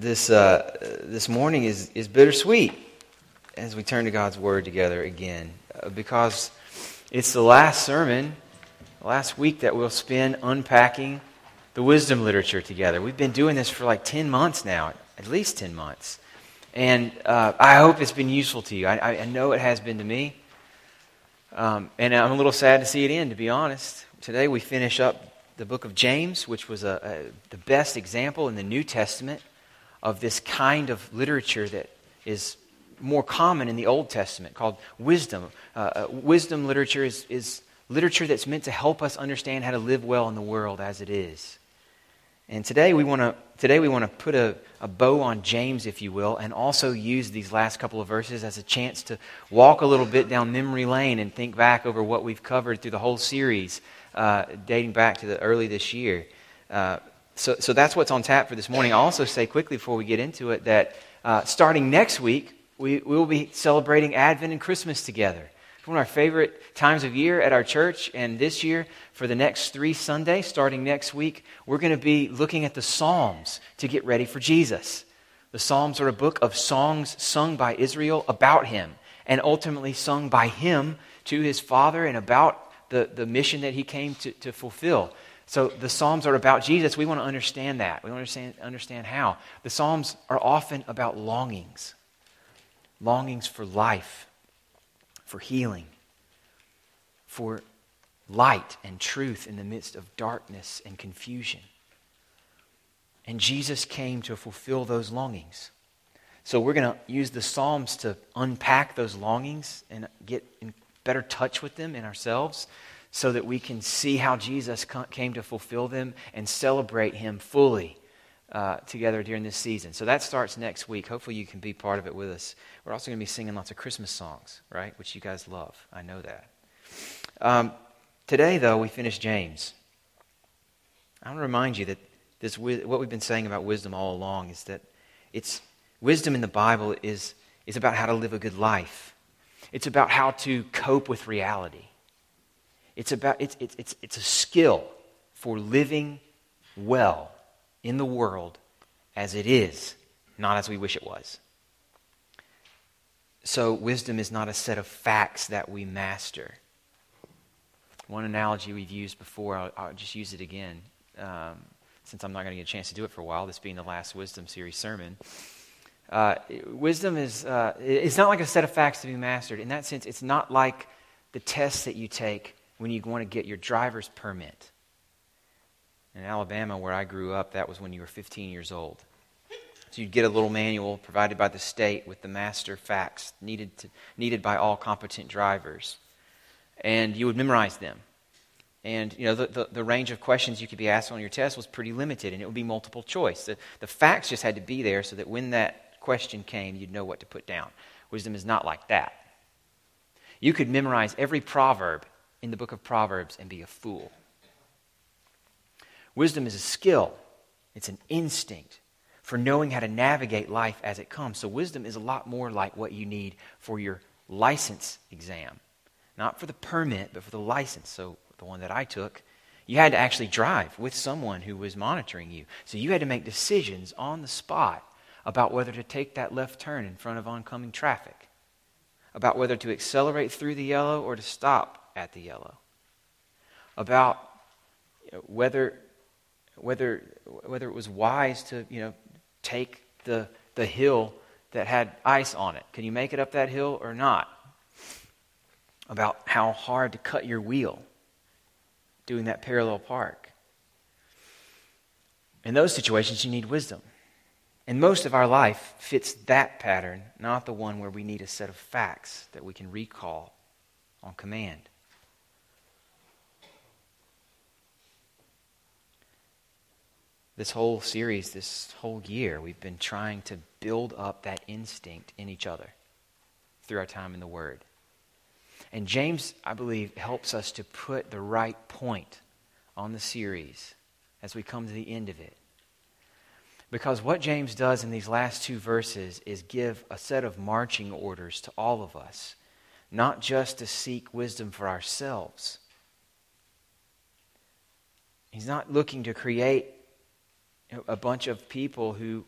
this, uh, this morning is, is bittersweet as we turn to God's Word together again uh, because it's the last sermon, last week that we'll spend unpacking the wisdom literature together. We've been doing this for like 10 months now, at least 10 months. And uh, I hope it's been useful to you. I, I know it has been to me. Um, and I'm a little sad to see it end, to be honest. Today we finish up the book of James, which was a, a, the best example in the New Testament of this kind of literature that is more common in the Old Testament called wisdom. Uh, uh, wisdom literature is, is literature that's meant to help us understand how to live well in the world as it is. And today we want to today we want to put a, a bow on James, if you will, and also use these last couple of verses as a chance to walk a little bit down memory lane and think back over what we've covered through the whole series, uh, dating back to the early this year. Uh, so, so that's what's on tap for this morning. I'll also say quickly before we get into it that uh, starting next week, we, we will be celebrating Advent and Christmas together. One of our favorite times of year at our church. And this year, for the next three Sundays, starting next week, we're going to be looking at the Psalms to get ready for Jesus. The Psalms are a book of songs sung by Israel about him and ultimately sung by him to his Father and about the, the mission that he came to, to fulfill. So the Psalms are about Jesus. We want to understand that. We want to understand, how. The Psalms are often about longings longings for life, for healing, for light and truth in the midst of darkness and confusion. And Jesus came to fulfill those longings. So we're going to use the Psalms to unpack those longings and get in better touch with them in ourselves so that we can see how Jesus came to fulfill them and celebrate him fully uh, together during this season. So that starts next week. Hopefully, you can be part of it with us. We're also going to be singing lots of Christmas songs, right? Which you guys love. I know that. Um, today, though, we finish James. I want to remind you that this, what we've been saying about wisdom all along is that it's wisdom in the Bible is, is about how to live a good life. It's about how to cope with reality. It's, about, it's, it's, it's, it's a skill for living well in the world as it is, not as we wish it was. So, wisdom is not a set of facts that we master. One analogy we've used before, I'll, I'll just use it again, um, since I'm not going to get a chance to do it for a while, this being the last wisdom series sermon. Uh, wisdom is uh, it's not like a set of facts to be mastered. In that sense, it's not like the tests that you take when you want to get your driver's permit. In Alabama, where I grew up, that was when you were 15 years old. So you'd get a little manual provided by the state with the master facts needed, to, needed by all competent drivers. And you would memorize them. And you know the, the, the, range of questions you could be asked on your test was pretty limited, and it would be multiple choice. The, the facts just had to be there so that when that question came, you'd know what to put down. Wisdom is not like that. You could memorize every proverb in the book of Proverbs and be a fool. Wisdom is a skill, it's an instinct for knowing how to navigate life as it comes. So, wisdom is a lot more like what you need for your license exam. Not for the permit, but for the license. So, the one that I took, you had to actually drive with someone who was monitoring you. So, you had to make decisions on the spot about whether to take that left turn in front of oncoming traffic, about whether to accelerate through the yellow or to stop at the yellow, about you know, whether, whether, whether it was wise to you know, take the, the hill that had ice on it. Can you make it up that hill or not? About how hard to cut your wheel doing that parallel park. In those situations, you need wisdom. And most of our life fits that pattern, not the one where we need a set of facts that we can recall on command. This whole series, this whole year, we've been trying to build up that instinct in each other through our time in the Word. And James, I believe, helps us to put the right point on the series as we come to the end of it. Because what James does in these last two verses is give a set of marching orders to all of us, not just to seek wisdom for ourselves. He's not looking to create a bunch of people who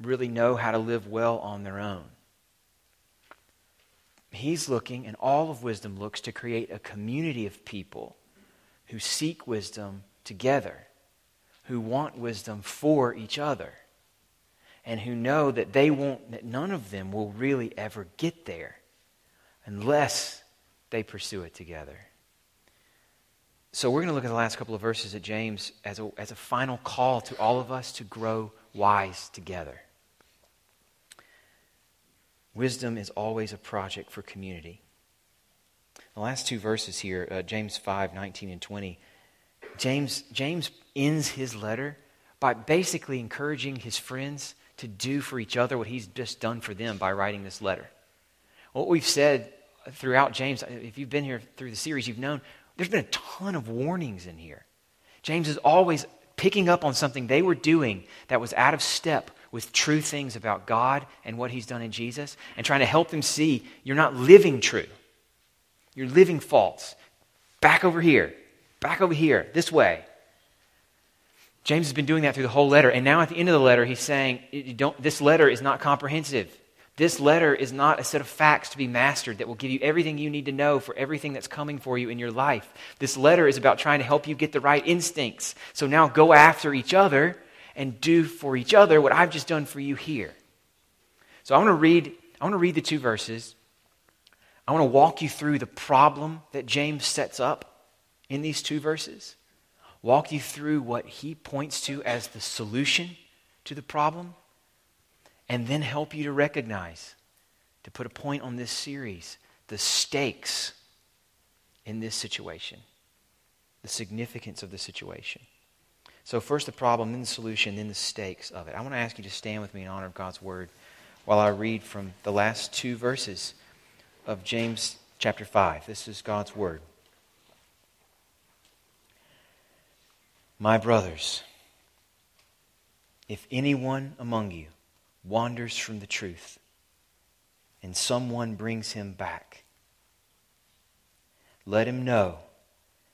really know how to live well on their own. He's looking, and all of wisdom looks to create a community of people who seek wisdom together, who want wisdom for each other, and who know that they won't, that none of them will really ever get there unless they pursue it together. So we're going to look at the last couple of verses of James as a, as a final call to all of us to grow wise together. Wisdom is always a project for community. The last two verses here, uh, James 5 19 and 20, James, James ends his letter by basically encouraging his friends to do for each other what he's just done for them by writing this letter. What we've said throughout James, if you've been here through the series, you've known there's been a ton of warnings in here. James is always picking up on something they were doing that was out of step with true things about God and what He's done in Jesus and trying to help them see you're not living true. You're living false. Back over here. Back over here. This way. James has been doing that through the whole letter. And now at the end of the letter, he's saying, Don't, This letter is not comprehensive. This letter is not a set of facts to be mastered that will give you everything you need to know for everything that's coming for you in your life. This letter is about trying to help you get the right instincts. So now go after each other and do for each other what I've just done for you here. So I want to read, I want to read the two verses. I want to walk you through the problem that James sets up in these two verses. Walk you through what he points to as the solution to the problem, and then help you to recognize, to put a point on this series, the stakes in this situation, the significance of the situation. So, first the problem, then the solution, then the stakes of it. I want to ask you to stand with me in honor of God's word while I read from the last two verses of James chapter 5. This is God's word. My brothers, if anyone among you wanders from the truth and someone brings him back, let him know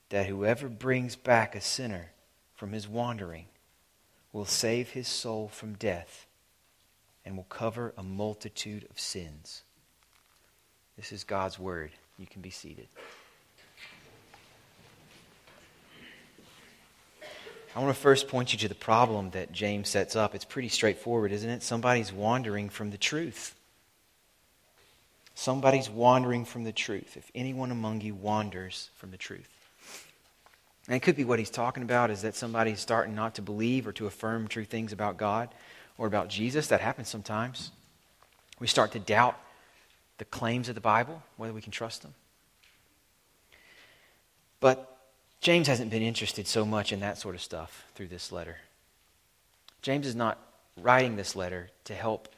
that whoever brings back a sinner from his wandering will save his soul from death and will cover a multitude of sins. This is God's word. You can be seated. I want to first point you to the problem that James sets up. It's pretty straightforward, isn't it? Somebody's wandering from the truth. Somebody's wandering from the truth. If anyone among you wanders from the truth. And it could be what he's talking about is that somebody's starting not to believe or to affirm true things about God or about Jesus. That happens sometimes. We start to doubt the claims of the Bible, whether we can trust them. But James hasn't been interested so much in that sort of stuff through this letter. James is not writing this letter to help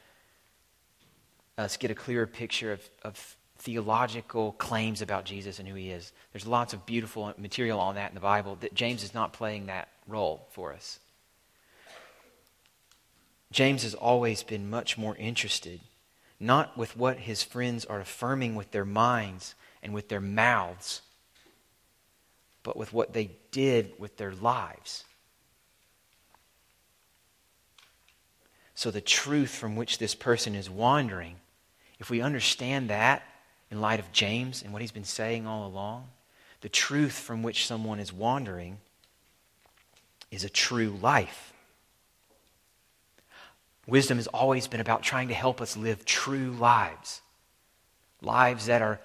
us get a clearer picture of, of theological claims about Jesus and who he is. There's lots of beautiful material on that in the Bible that James is not playing that role for us. James has always been much more interested not with what his friends are affirming with their minds and with their mouths, but with what they did with their lives. So, the truth from which this person is wandering, if we understand that, in light of James and what he's been saying all along, the truth from which someone is wandering is a true life. Wisdom has always been about trying to help us live true lives, lives that are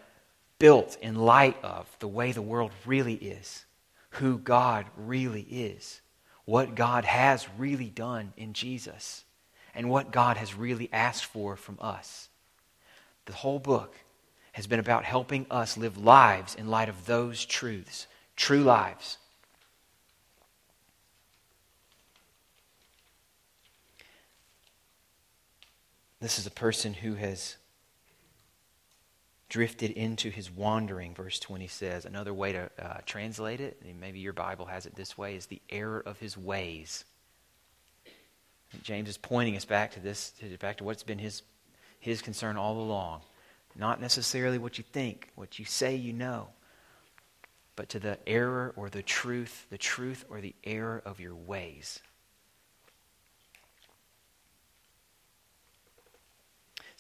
built in light of the way the world really is, who God really is, what God has really done in Jesus, and what God has really asked for from us. The whole book has been about helping us live lives in light of those truths, true lives. This is a person who has drifted into his wandering, verse 20 says. Another way to uh, translate it, maybe your Bible has it this way, is the error of his ways. James is pointing us back to this, back to what's been his, his concern all along. Not necessarily what you think, what you say you know, but to the error or the truth, the truth or the error of your ways.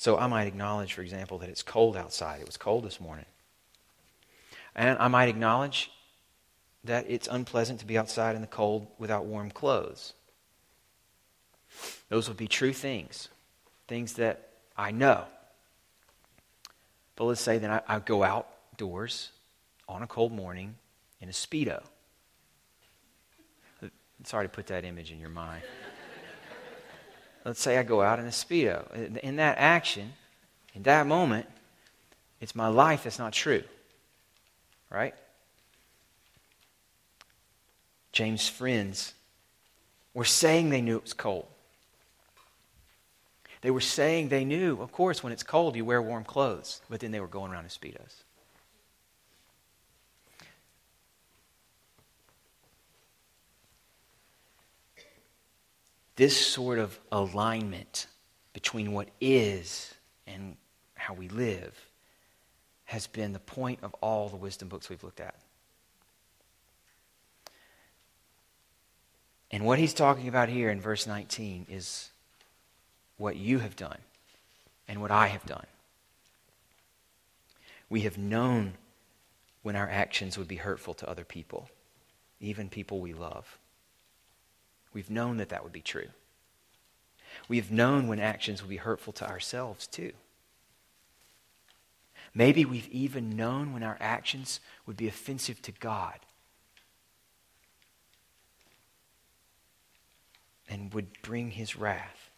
So I might acknowledge, for example, that it's cold outside. It was cold this morning. And I might acknowledge that it's unpleasant to be outside in the cold without warm clothes. Those would be true things, things that I know. But let's say that I, I go outdoors on a cold morning in a Speedo. Sorry to put that image in your mind. Let's say I go out in a Speedo. In that action, in that moment, it's my life that's not true. Right? James' friends were saying they knew it was cold. They were saying they knew, of course, when it's cold, you wear warm clothes, but then they were going around in Speedos. This sort of alignment between what is and how we live has been the point of all the wisdom books we've looked at. And what he's talking about here in verse 19 is what you have done and what I have done. We have known when our actions would be hurtful to other people, even people we love. We've known that that would be true. We have known when actions would be hurtful to ourselves, too. Maybe we've even known when our actions would be offensive to God and would bring his wrath.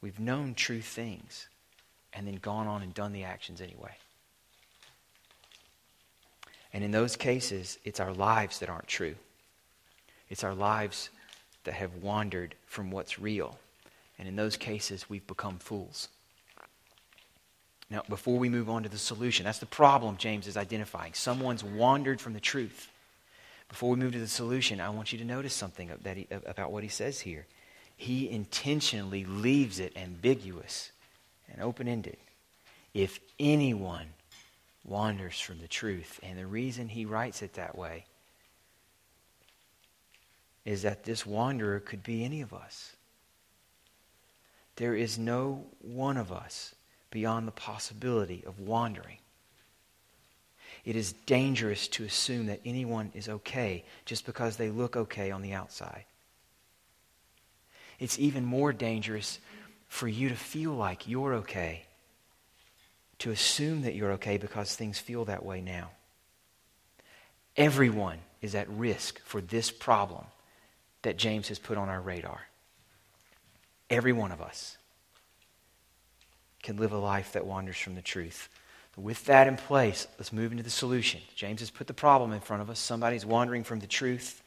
We've known true things and then gone on and done the actions anyway. And in those cases, it's our lives that aren't true. It's our lives that have wandered from what's real. And in those cases, we've become fools. Now, before we move on to the solution, that's the problem James is identifying. Someone's wandered from the truth. Before we move to the solution, I want you to notice something that he, about what he says here. He intentionally leaves it ambiguous and open ended. If anyone wanders from the truth, and the reason he writes it that way is that this wanderer could be any of us. There is no one of us beyond the possibility of wandering. It is dangerous to assume that anyone is okay just because they look okay on the outside. It's even more dangerous for you to feel like you're okay, to assume that you're okay because things feel that way now. Everyone is at risk for this problem that James has put on our radar. Every one of us can live a life that wanders from the truth. With that in place, let's move into the solution. James has put the problem in front of us. Somebody's wandering from the truth.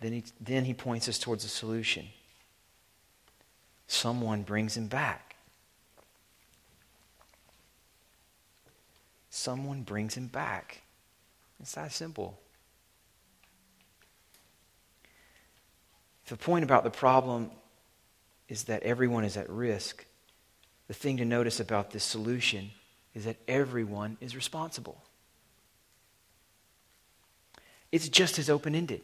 Then he, then he points us towards a solution. Someone brings him back. Someone brings him back. It's that simple. The point about the problem is that everyone is at risk the thing to notice about this solution is that everyone is responsible. It's just as open ended.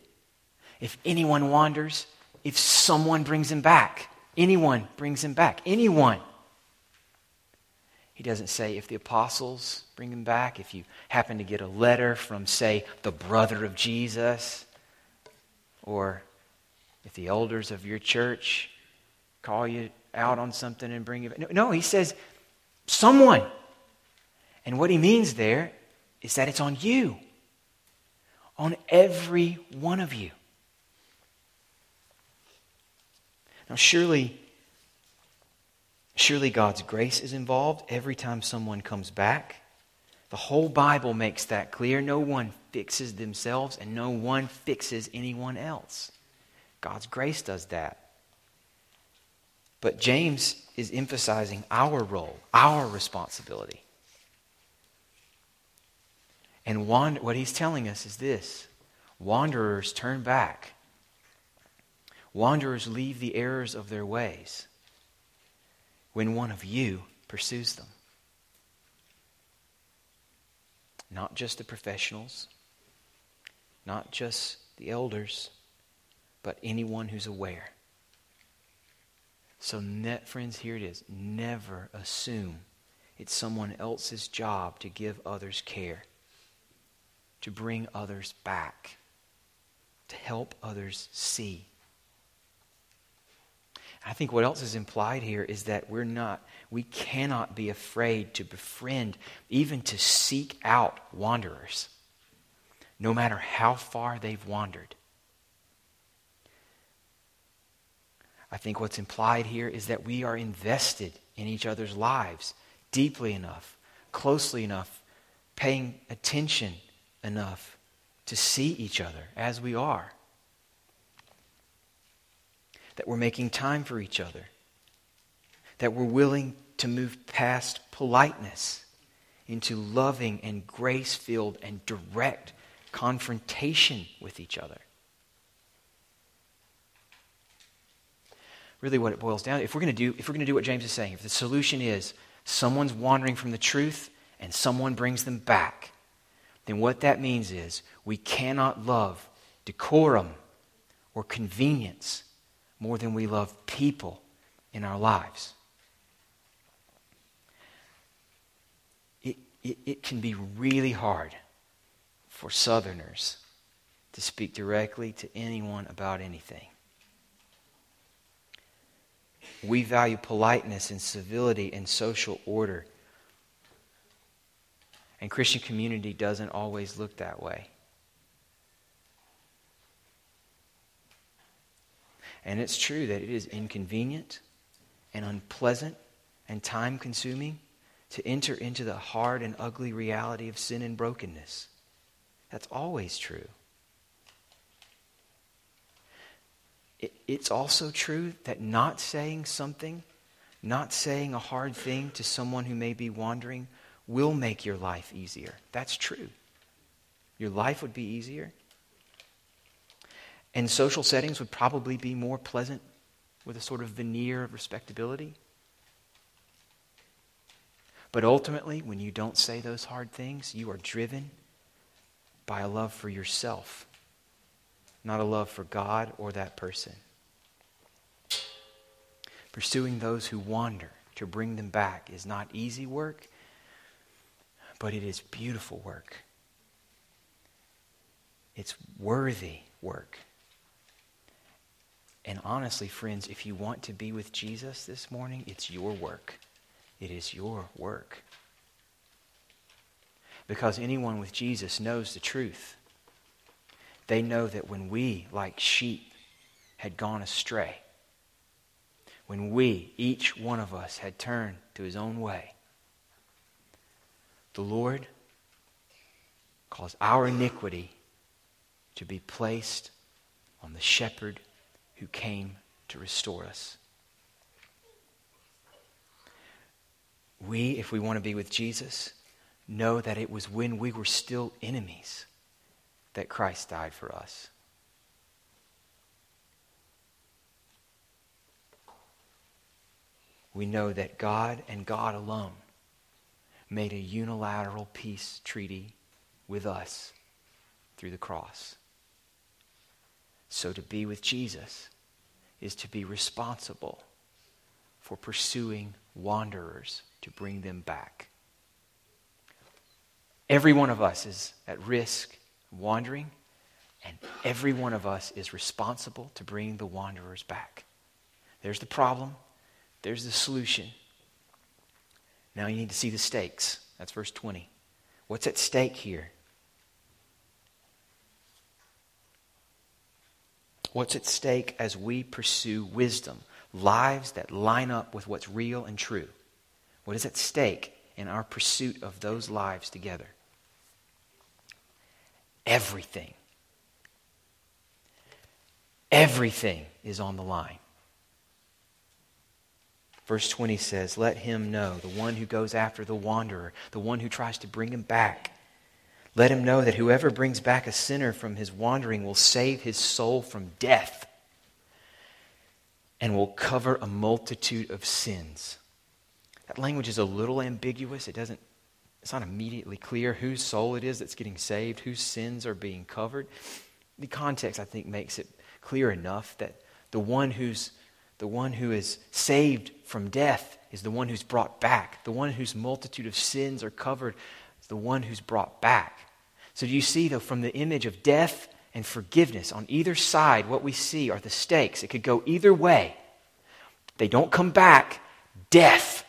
If anyone wanders, if someone brings him back, anyone brings him back, anyone. He doesn't say if the apostles bring him back, if you happen to get a letter from, say, the brother of Jesus, or if the elders of your church call you out on something and bring it. No, no, he says someone. And what he means there is that it's on you, on every one of you. Now, surely, surely God's grace is involved every time someone comes back. The whole Bible makes that clear. No one fixes themselves, and no one fixes anyone else. God's grace does that. But James is emphasizing our role, our responsibility. And what he's telling us is this wanderers turn back, wanderers leave the errors of their ways when one of you pursues them. Not just the professionals, not just the elders, but anyone who's aware. So, net, friends, here it is. Never assume it's someone else's job to give others care, to bring others back, to help others see. I think what else is implied here is that we're not, we cannot be afraid to befriend, even to seek out wanderers, no matter how far they've wandered. I think what's implied here is that we are invested in each other's lives deeply enough, closely enough, paying attention enough to see each other as we are. That we're making time for each other. That we're willing to move past politeness into loving and grace filled and direct confrontation with each other. Really, what it boils down to, if we're going to do, if we're going to do what James is saying, if the solution is someone's wandering from the truth and someone brings them back, then what that means is we cannot love decorum or convenience more than we love people in our lives. It, it, it can be really hard for Southerners to speak directly to anyone about anything. We value politeness and civility and social order. And Christian community doesn't always look that way. And it's true that it is inconvenient and unpleasant and time consuming to enter into the hard and ugly reality of sin and brokenness. That's always true. It's also true that not saying something, not saying a hard thing to someone who may be wandering, will make your life easier. That's true. Your life would be easier. And social settings would probably be more pleasant with a sort of veneer of respectability. But ultimately, when you don't say those hard things, you are driven by a love for yourself not a love for God or that person. Pursuing those who wander to bring them back is not easy work, but it is beautiful work. It's worthy work. And honestly, friends, if you want to be with Jesus this morning, it's your work. It is your work. Because anyone with Jesus knows the truth. They know that when we, like sheep, had gone astray, when we, each one of us, had turned to his own way, the Lord caused our iniquity to be placed on the shepherd who came to restore us. We, if we want to be with Jesus, know that it was when we were still enemies that Christ died for us. We know that God and God alone made a unilateral peace treaty with us through the cross. So to be with Jesus is to be responsible for pursuing wanderers to bring them back. Every one of us is at risk wandering, and every one of us is responsible to bring the wanderers back. There's the problem, there's the solution. Now you need to see the stakes. That's verse 20. What's at stake here? What's at stake as we pursue wisdom? Lives that line up with what's real and true. What is at stake in our pursuit of those lives together? Everything. Everything is on the line. Verse 20 says, Let him know, the one who goes after the wanderer, the one who tries to bring him back. Let him know that whoever brings back a sinner from his wandering will save his soul from death and will cover a multitude of sins. That language is a little ambiguous. It doesn't it's not immediately clear whose soul it is that's getting saved, whose sins are being covered. The context, I think, makes it clear enough that the one who's The one who is saved from death is the one who's brought back. The one whose multitude of sins are covered is the one who's brought back. So, do you see, though, from the image of death and forgiveness on either side, what we see are the stakes. It could go either way. They don't come back, death.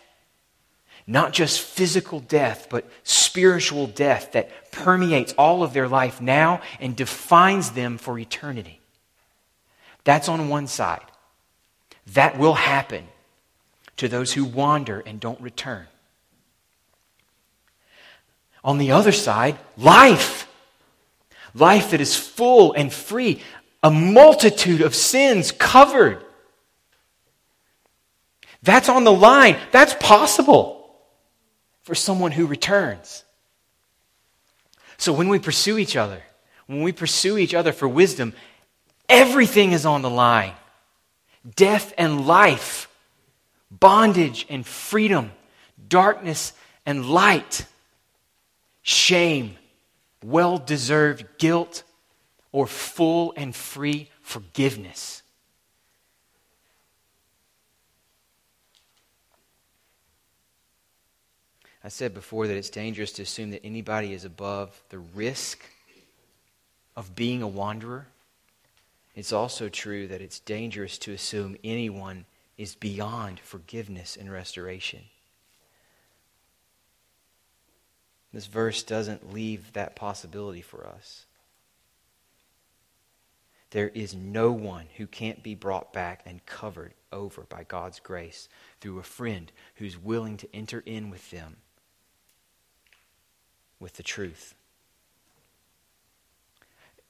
Not just physical death, but spiritual death that permeates all of their life now and defines them for eternity. That's on one side. That will happen to those who wander and don't return. On the other side, life. Life that is full and free, a multitude of sins covered. That's on the line. That's possible for someone who returns. So when we pursue each other, when we pursue each other for wisdom, everything is on the line death and life, bondage and freedom, darkness and light, shame, well deserved guilt, or full and free forgiveness. I said before that it's dangerous to assume that anybody is above the risk of being a wanderer. It's also true that it's dangerous to assume anyone is beyond forgiveness and restoration. This verse doesn't leave that possibility for us. There is no one who can't be brought back and covered over by God's grace through a friend who's willing to enter in with them with the truth.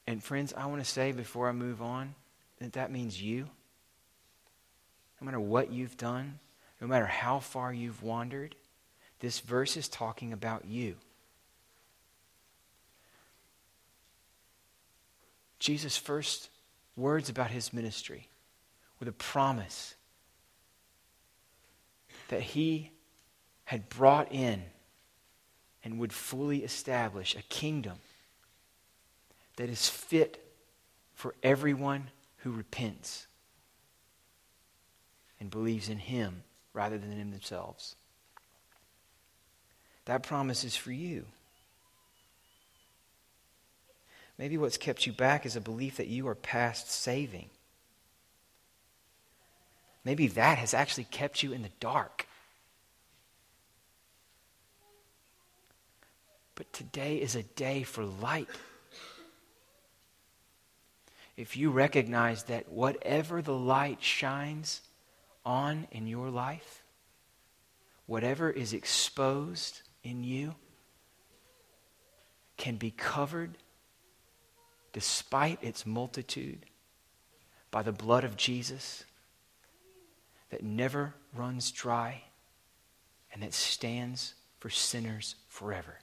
And, friends, I want to say before I move on that that means you. No matter what you've done, no matter how far you've wandered, this verse is talking about you. Jesus' first words about his ministry were the promise that he had brought in and would fully establish a kingdom that is fit for everyone who repents and believes in Him rather than in themselves. That promise is for you. Maybe what's kept you back is a belief that you are past saving. Maybe that has actually kept you in the dark. But today is a day for light. If you recognize that whatever the light shines on in your life, whatever is exposed in you, can be covered despite its multitude by the blood of Jesus that never runs dry and that stands for sinners forever.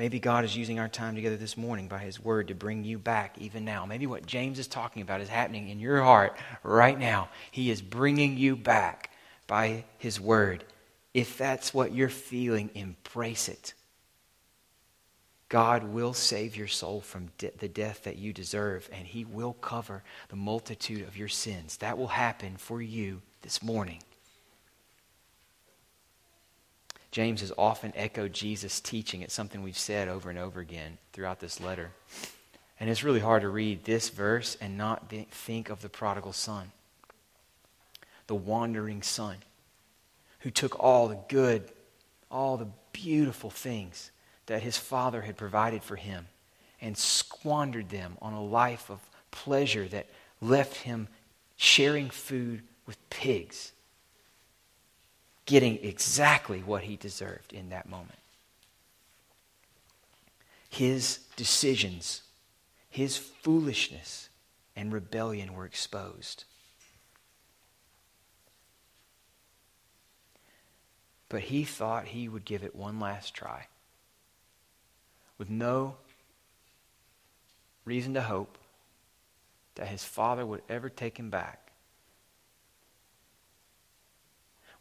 Maybe God is using our time together this morning by His Word to bring you back even now. Maybe what James is talking about is happening in your heart right now. He is bringing you back by His Word. If that's what you're feeling, embrace it. God will save your soul from de- the death that you deserve, and He will cover the multitude of your sins. That will happen for you this morning. James has often echoed Jesus' teaching. It's something we've said over and over again throughout this letter. And it's really hard to read this verse and not think of the prodigal son, the wandering son, who took all the good, all the beautiful things that his father had provided for him and squandered them on a life of pleasure that left him sharing food with pigs getting exactly what he deserved in that moment. His decisions, his foolishness, and rebellion were exposed. But he thought he would give it one last try. With no reason to hope that his father would ever take him back.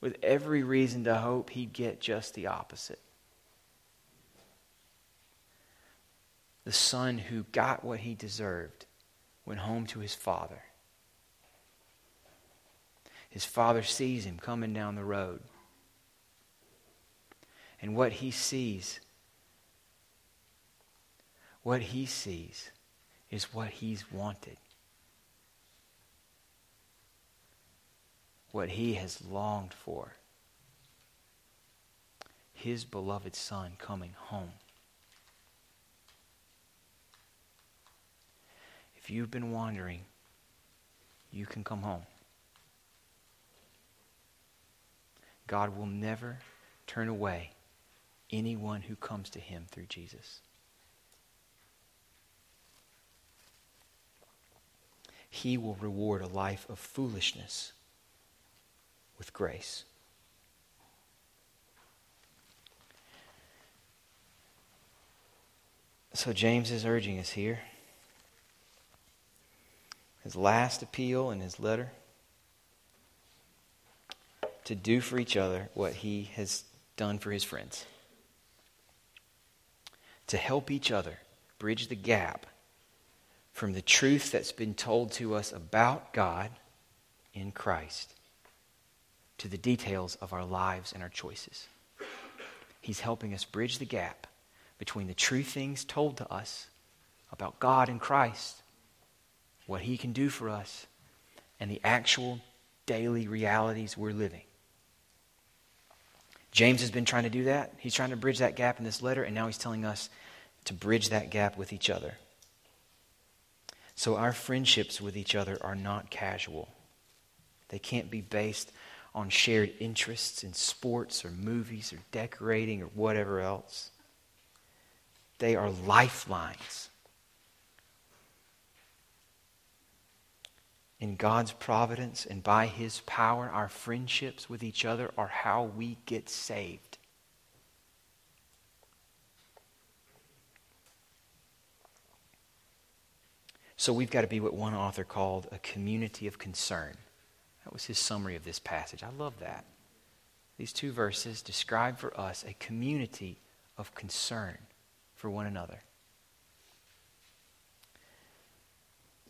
with every reason to hope he'd get just the opposite. The son who got what he deserved went home to his father. His father sees him coming down the road. And what he sees, what he sees is what he's wanted. What he has longed for. His beloved son coming home. If you've been wandering, you can come home. God will never turn away anyone who comes to him through Jesus. He will reward a life of foolishness with grace. So James is urging us here. His last appeal in his letter to do for each other what he has done for his friends. To help each other bridge the gap from the truth that's been told to us about God in Christ to the details of our lives and our choices. He's helping us bridge the gap between the true things told to us about God and Christ, what He can do for us, and the actual daily realities we're living. James has been trying to do that. He's trying to bridge that gap in this letter, and now he's telling us to bridge that gap with each other. So our friendships with each other are not casual. They can't be based on shared interests in sports or movies or decorating or whatever else. They are lifelines. In God's providence and by His power, our friendships with each other are how we get saved. So we've got to be what one author called a community of concern. That was his summary of this passage. I love that. These two verses describe for us a community of concern for one another.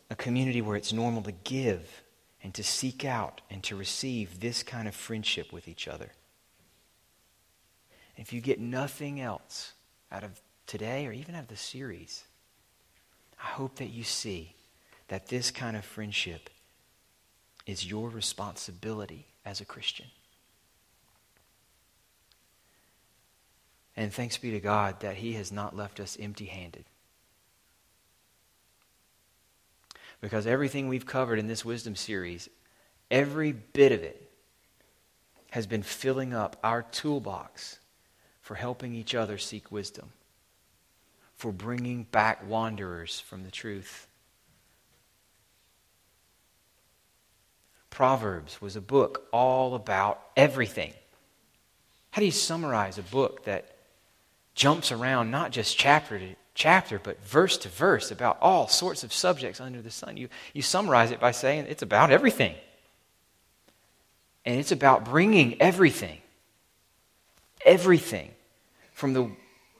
A community where it's normal to give and to seek out and to receive this kind of friendship with each other. if you get nothing else out of today or even out of the series, I hope that you see that this kind of friendship is your responsibility as a Christian. And thanks be to God that He has not left us empty handed. Because everything we've covered in this wisdom series, every bit of it, has been filling up our toolbox for helping each other seek wisdom for bringing back wanderers from the truth. Proverbs was a book all about everything. How do you summarize a book that jumps around not just chapter to chapter, but verse to verse about all sorts of subjects under the sun? You, you summarize it by saying it's about everything. And it's about bringing everything, everything from the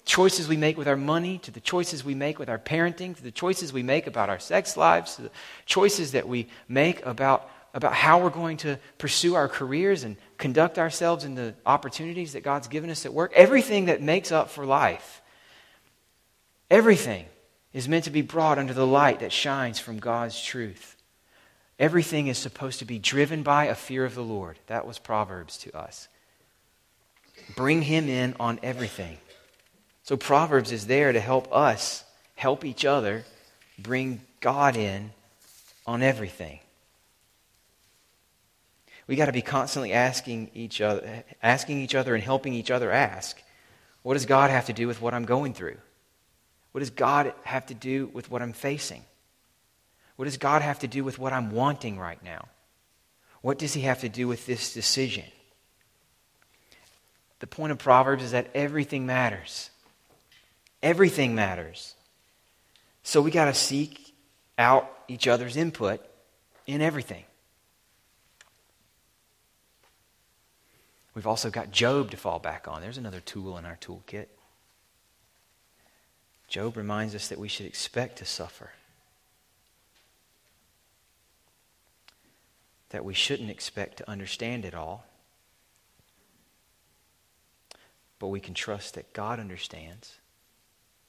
choices we make with our money, to the choices we make with our parenting, to the choices we make about our sex lives, to the choices that we make about, about how we're going to pursue our careers and conduct ourselves in the opportunities that God's given us at work. Everything that makes up for life, everything is meant to be brought under the light that shines from God's truth. Everything is supposed to be driven by a fear of the Lord. That was Proverbs to us. Bring him in on everything. So Proverbs is there to help us help each other bring God in on everything. We got to be constantly asking each other asking each other and helping each other ask, what does God have to do with what I'm going through? What does God have to do with what I'm facing? What does God have to do with what I'm wanting right now? What does he have to do with this decision? The point of Proverbs is that everything matters. Everything matters. So we got to seek out each other's input in everything. We've also got Job to fall back on. There's another tool in our toolkit. Job reminds us that we should expect to suffer. that we shouldn't expect to understand it all. But we can trust that God understands,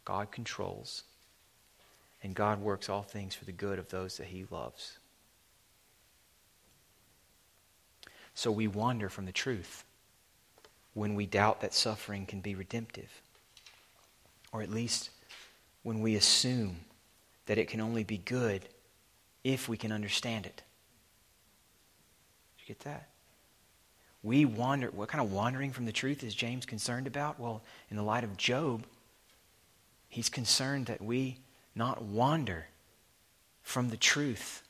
God controls, and God works all things for the good of those that He loves. So we wander from the truth when we doubt that suffering can be redemptive, or at least when we assume that it can only be good if we can understand it. Did you get that? We wander. What kind of wandering from the truth is James concerned about? Well, in the light of Job, he's concerned that we not wander from the truth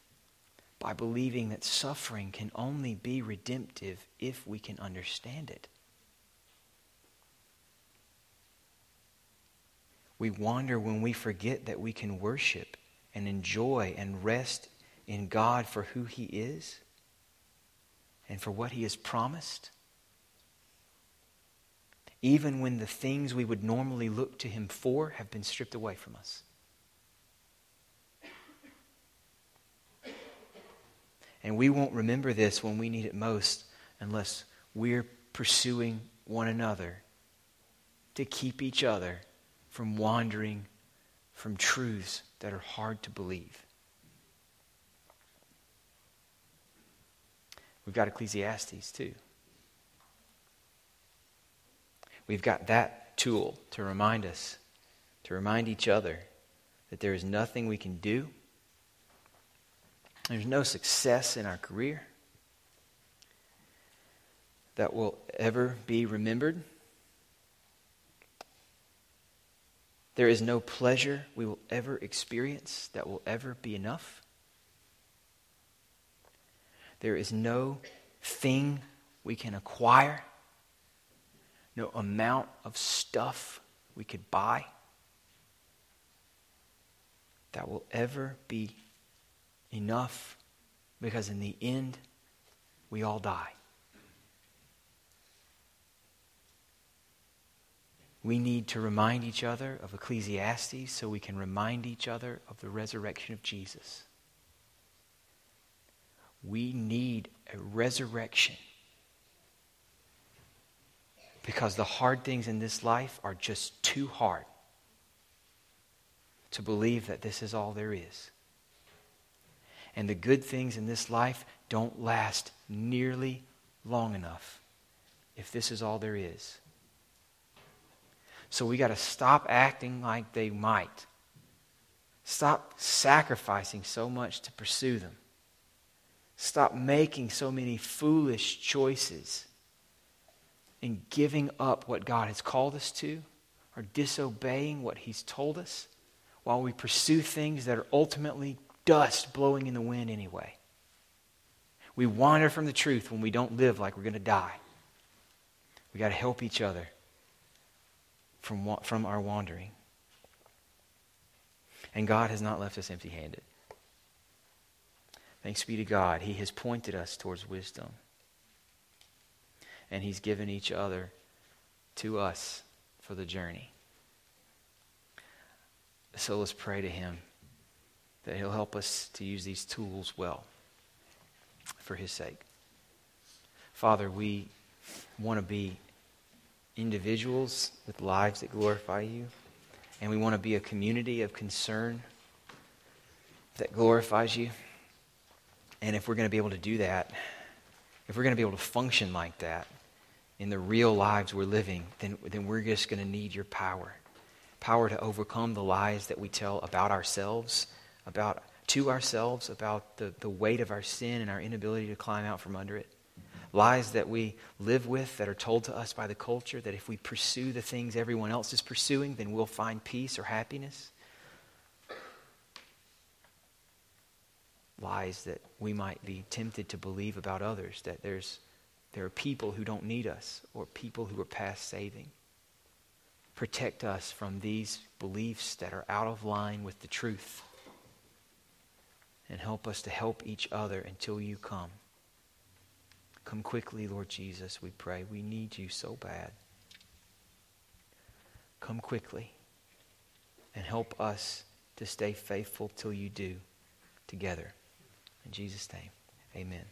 by believing that suffering can only be redemptive if we can understand it. We wander when we forget that we can worship and enjoy and rest in God for who He is and for what He has promised. Even when the things we would normally look to Him for have been stripped away from us. And we won't remember this when we need it most unless we're pursuing one another to keep each other from wandering from truths that are hard to believe. We've got Ecclesiastes too. We've got that tool to remind us, to remind each other that there is nothing we can do. There's no success in our career that will ever be remembered. There is no pleasure we will ever experience that will ever be enough. There is no thing we can acquire, no amount of stuff we could buy that will ever be enough because in the end, we all die. We need to remind each other of Ecclesiastes so we can remind each other of the resurrection of Jesus. We need a resurrection because the hard things in this life are just too hard to believe that this is all there is. And the good things in this life don't last nearly long enough if this is all there is. So we got to stop acting like they might. Stop sacrificing so much to pursue them. Stop making so many foolish choices and giving up what God has called us to or disobeying what He's told us while we pursue things that are ultimately dust blowing in the wind anyway. We wander from the truth when we don't live like we're going to die. We got to help each other from, from our wandering. And God has not left us empty handed. Thanks be to God. He has pointed us towards wisdom. And He's given each other to us for the journey. So let's pray to Him that He'll help us to use these tools well for His sake. Father, we want to be individuals with lives that glorify you. And we want to be a community of concern that glorifies you. And if we're going to be able to do that, if we're going to be able to function like that in the real lives we're living, then, then we're just going to need your power. Power to overcome the lies that we tell about ourselves, about to ourselves, about the, the weight of our sin and our inability to climb out from under it lies that we live with that are told to us by the culture that if we pursue the things everyone else is pursuing, then we'll find peace or happiness. Lies that we might be tempted to believe about others, that there's, there are people who don't need us or people who are past saving. Protect us from these beliefs that are out of line with the truth. And help us to help each other until you come. Come quickly, Lord Jesus, we pray. We need you so bad. Come quickly and help us to stay faithful till you do together. In Jesus' name, amen.